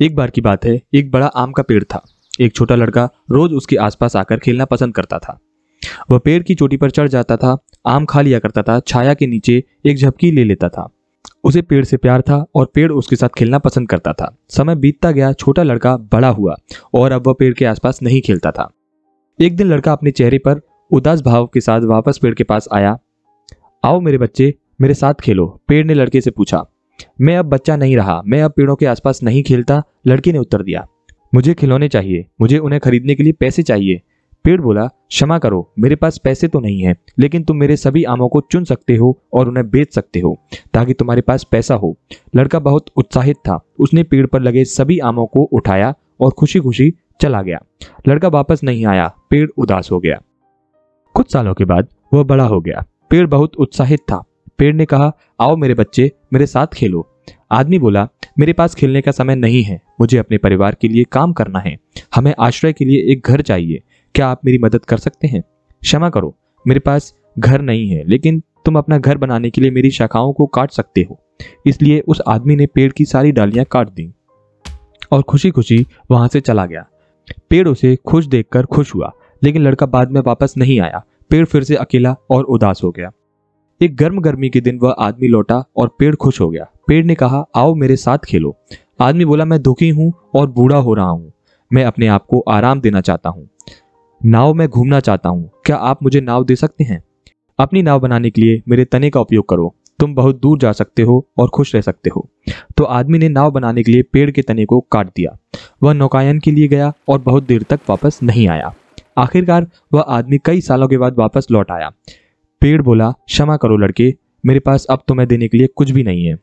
एक बार की बात है, एक बड़ा आम का पेड़ था। एक छोटा लड़का रोज उसके आसपास आकर खेलना पसंद करता था। वह पेड़ की चोटी पर चढ़ जाता था, आम खा लिया करता था, छाया के नीचे एक झपकी ले लेता था। उसे पेड़ से प्यार था और पेड़ उसके साथ खेलना पसंद करता था। समय बीतता गया, छोटा लड़का बड़ा हुआ और अब वह पेड़ के आसपास नहीं खेलता था। एक दिन लड़का अपने चेहरे पर उदास भाव के साथ वापस पेड़ के पास आया। आओ मेरे बच्चे, मेरे साथ खेलो, पेड़ ने लड़के से पूछा। मैं अब बच्चा नहीं रहा, मैं अब पेड़ों के आसपास नहीं खेलता। लड़के ने उत्तर दिया, मुझे खिलौने चाहिए, मुझे उन्हें खरीदने के लिए पैसे चाहिए। पेड़ बोला, क्षमा करो, मेरे पास पैसे तो नहीं है, लेकिन तुम मेरे सभी आमों को चुन सकते हो और उन्हें बेच सकते हो, ताकि तुम्हारे पास पैसा हो। लड़का बहुत उत्साहित था, उसने पेड़ पर लगे सभी आमों को उठाया और खुशी खुशी चला गया। लड़का वापस नहीं आया, पेड़ उदास हो गया। कुछ सालों के बाद वह बड़ा हो गया। पेड़ बहुत उत्साहित था पेड़ ने कहा, आओ मेरे बच्चे, मेरे साथ खेलो। आदमी बोला, मेरे पास खेलने का समय नहीं है, मुझे अपने परिवार के लिए काम करना है। हमें आश्रय के लिए एक घर चाहिए। क्या आप मेरी मदद कर सकते हैं? क्षमा करो, मेरे पास घर नहीं है, लेकिन तुम अपना घर बनाने के लिए मेरी शाखाओं को काट सकते हो। इसलिए उस आदमी ने पेड़ की सारी डालियाँ काट दी और खुशी खुशी वहाँ से चला गया। पेड़ उसे खुश देखकर खुश हुआ, लेकिन लड़का बाद में वापस नहीं आया। पेड़ फिर से अकेला और उदास हो गया। एक गर्म गर्मी के दिन वह आदमी लौटा और पेड़ खुश हो गया। पेड़ ने कहा, आओ मेरे साथ खेलो। आदमी बोला, मैं दुखी हूँ और बूढ़ा हो रहा हूँ। मैं अपने आप को आराम देना चाहता हूँ। नाव में घूमना चाहता हूँ। क्या आप मुझे नाव दे सकते हैं? अपनी नाव बनाने के लिए मेरे तने का उपयोग करो। तुम बहुत दूर जा सकते हो और खुश रह सकते हो। तो आदमी ने नाव बनाने के लिए पेड़ के तने को काट दिया। वह नौकायन के लिए गया और बहुत देर तक वापस नहीं आया। आखिरकार वह आदमी कई सालों के बाद वापस लौट आया। पेड़ बोला, क्षमा करो लड़के, मेरे पास अब तुम्हें देने के लिए कुछ भी नहीं है।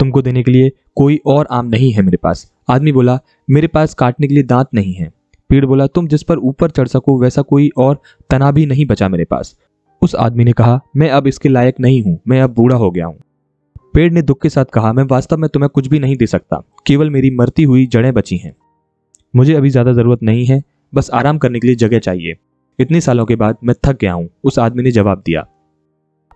तुमको देने के लिए कोई और आम नहीं है मेरे पास। आदमी बोला, मेरे पास काटने के लिए दांत नहीं है। पेड़ बोला, तुम जिस पर ऊपर चढ़ सको, वैसा कोई और तना भी नहीं बचा मेरे पास। उस आदमी ने कहा, मैं अब इसके लायक नहीं हूँ, मैं अब बूढ़ा हो गया हूँ। पेड़ ने दुख के साथ कहा, मैं वास्तव में तुम्हें कुछ भी नहीं दे सकता, केवल मेरी मरती हुई जड़ें बची हैं। मुझे अभी ज़्यादा ज़रूरत नहीं है, बस आराम करने के लिए जगह चाहिए। इतने सालों के बाद मैं थक गया हूँ, उस आदमी ने जवाब दिया।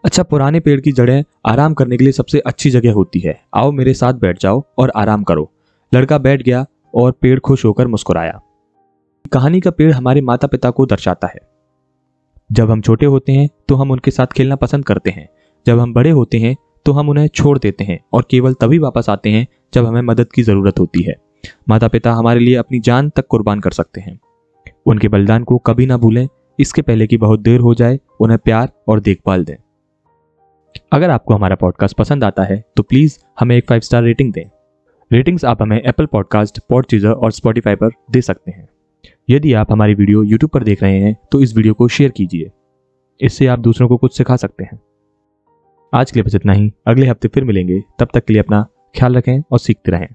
अच्छा पुराने पेड़ की जड़ें आराम करने के लिए सबसे अच्छी जगह होती है। आओ मेरे साथ बैठ जाओ और आराम करो। लड़का बैठ गया और पेड़ खुश होकर मुस्कुराया। कहानी का पेड़ हमारे माता पिता को दर्शाता है। जब हम छोटे होते हैं तो हम उनके साथ खेलना पसंद करते हैं। जब हम बड़े होते हैं तो हम उन्हें छोड़ देते हैं और केवल तभी वापस आते हैं जब हमें मदद की ज़रूरत होती है। माता पिता हमारे लिए अपनी जान तक कुर्बान कर सकते हैं। उनके बलिदान को कभी ना भूलें। इसके पहले कि बहुत देर हो जाए, उन्हें प्यार और देखभाल दें। अगर आपको हमारा पॉडकास्ट पसंद आता है तो प्लीज़ हमें एक फाइव स्टार रेटिंग दें। रेटिंग्स आप हमें एप्पल पॉडकास्ट पॉड चीजर और स्पॉटिफाई पर दे सकते हैं। यदि आप हमारी वीडियो यूट्यूब पर देख रहे हैं तो इस वीडियो को शेयर कीजिए। इससे आप दूसरों को कुछ सिखा सकते हैं। आज के लिए बस इतना ही। अगले हफ़्ते फिर मिलेंगे। तब तक के लिए अपना ख्याल रखें और सीखते रहें।